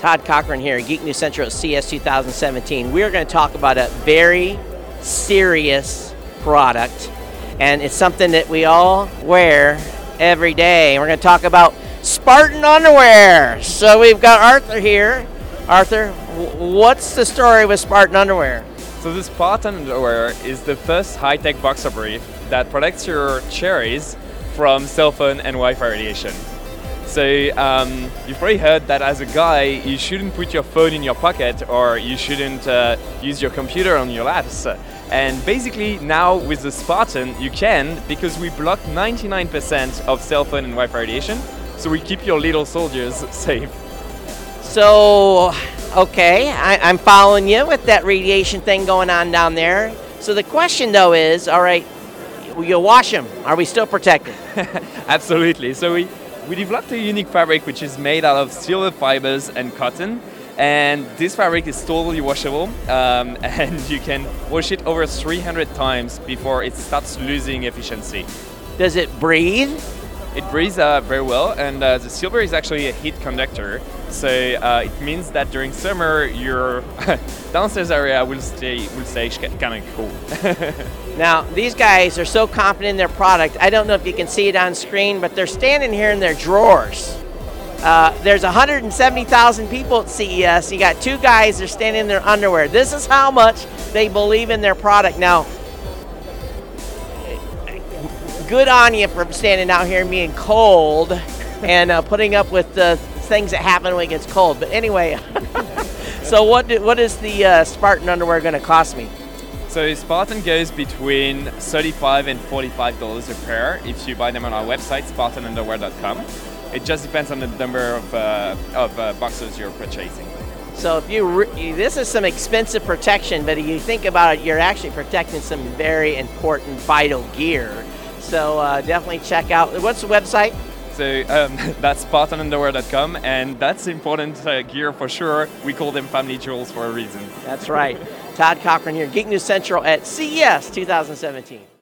Todd Cochran here, at Geek News Central at CES 2017. We're going to talk about a very serious product, and it's something that we all wear every day. We're going to talk about Spartan underwear. So we've got Arthur here. Arthur, what's the story with Spartan underwear? So this Spartan underwear is the first high-tech boxer brief that protects your cherries from cell phone and Wi-Fi radiation. So um, you've probably heard that as a guy, you shouldn't put your phone in your pocket or you shouldn't uh, use your computer on your laps. And basically now with the Spartan, you can because we block 99% of cell phone and Wi-Fi radiation. So we keep your little soldiers safe. So, okay, I, I'm following you with that radiation thing going on down there. So the question though is, all right, you wash them. Are we still protected? Absolutely. So we, we developed a unique fabric which is made out of silver fibers and cotton. And this fabric is totally washable, um, and you can wash it over 300 times before it starts losing efficiency. Does it breathe? It breathes uh, very well, and uh, the silver is actually a heat conductor, so uh, it means that during summer your downstairs area will stay will stay kind of cool. Now, these guys are so confident in their product. I don't know if you can see it on screen, but they're standing here in their drawers. Uh, there's 170,000 people at CES. You got two guys that are standing in their underwear. This is how much they believe in their product. Now, good on you for standing out here and being cold and uh, putting up with the things that happen when it gets cold. But anyway, so what do, what is the uh, Spartan underwear going to cost me? So Spartan goes between 35 and 45 dollars a pair if you buy them on our website, SpartanUnderwear.com. It just depends on the number of, uh, of uh, boxes you're purchasing. So if you re- this is some expensive protection, but if you think about it, you're actually protecting some very important vital gear. So uh, definitely check out. What's the website? So um, that's SpartanUnderwear.com, and that's important uh, gear for sure. We call them family jewels for a reason. That's right. Todd Cochran here, Geek News Central at CES 2017.